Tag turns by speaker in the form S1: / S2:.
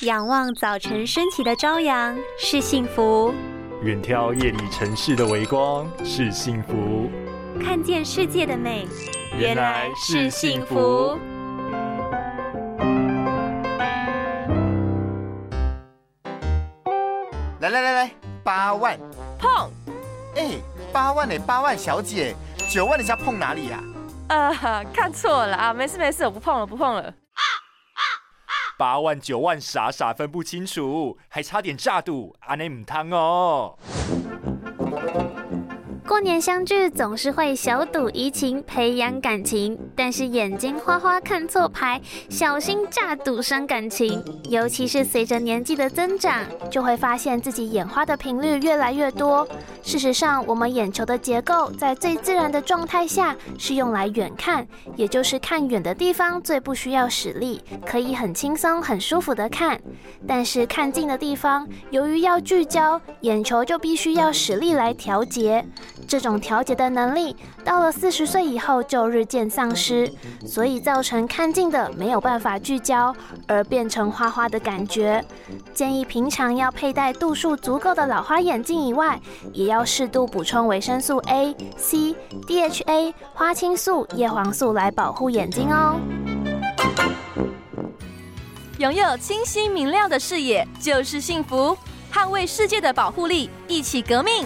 S1: 仰望早晨升起的朝阳是幸福，
S2: 远眺夜里城市的微光是幸福，
S1: 看见世界的美
S2: 原来是幸福。
S3: 来来来来，八万
S4: 碰，
S3: 哎，八万呢？八万小姐，九万你家碰哪里呀？
S4: 呃，看错了啊，没事没事，我不碰了不碰了。
S2: 八万九万傻傻分不清楚，还差点炸赌，阿内唔汤哦。
S1: 年相聚总是会小赌怡情，培养感情，但是眼睛花花看错牌，小心炸赌伤感情。尤其是随着年纪的增长，就会发现自己眼花的频率越来越多。事实上，我们眼球的结构在最自然的状态下是用来远看，也就是看远的地方最不需要使力，可以很轻松、很舒服的看。但是看近的地方，由于要聚焦，眼球就必须要使力来调节。这种调节的能力到了四十岁以后就日渐丧失，所以造成看近的没有办法聚焦，而变成花花的感觉。建议平常要佩戴度数足够的老花眼镜以外，也要适度补充维生素 A、C、DHA、花青素、叶黄素来保护眼睛哦。
S4: 拥有清晰明亮的视野就是幸福，捍卫世界的保护力，一起革命。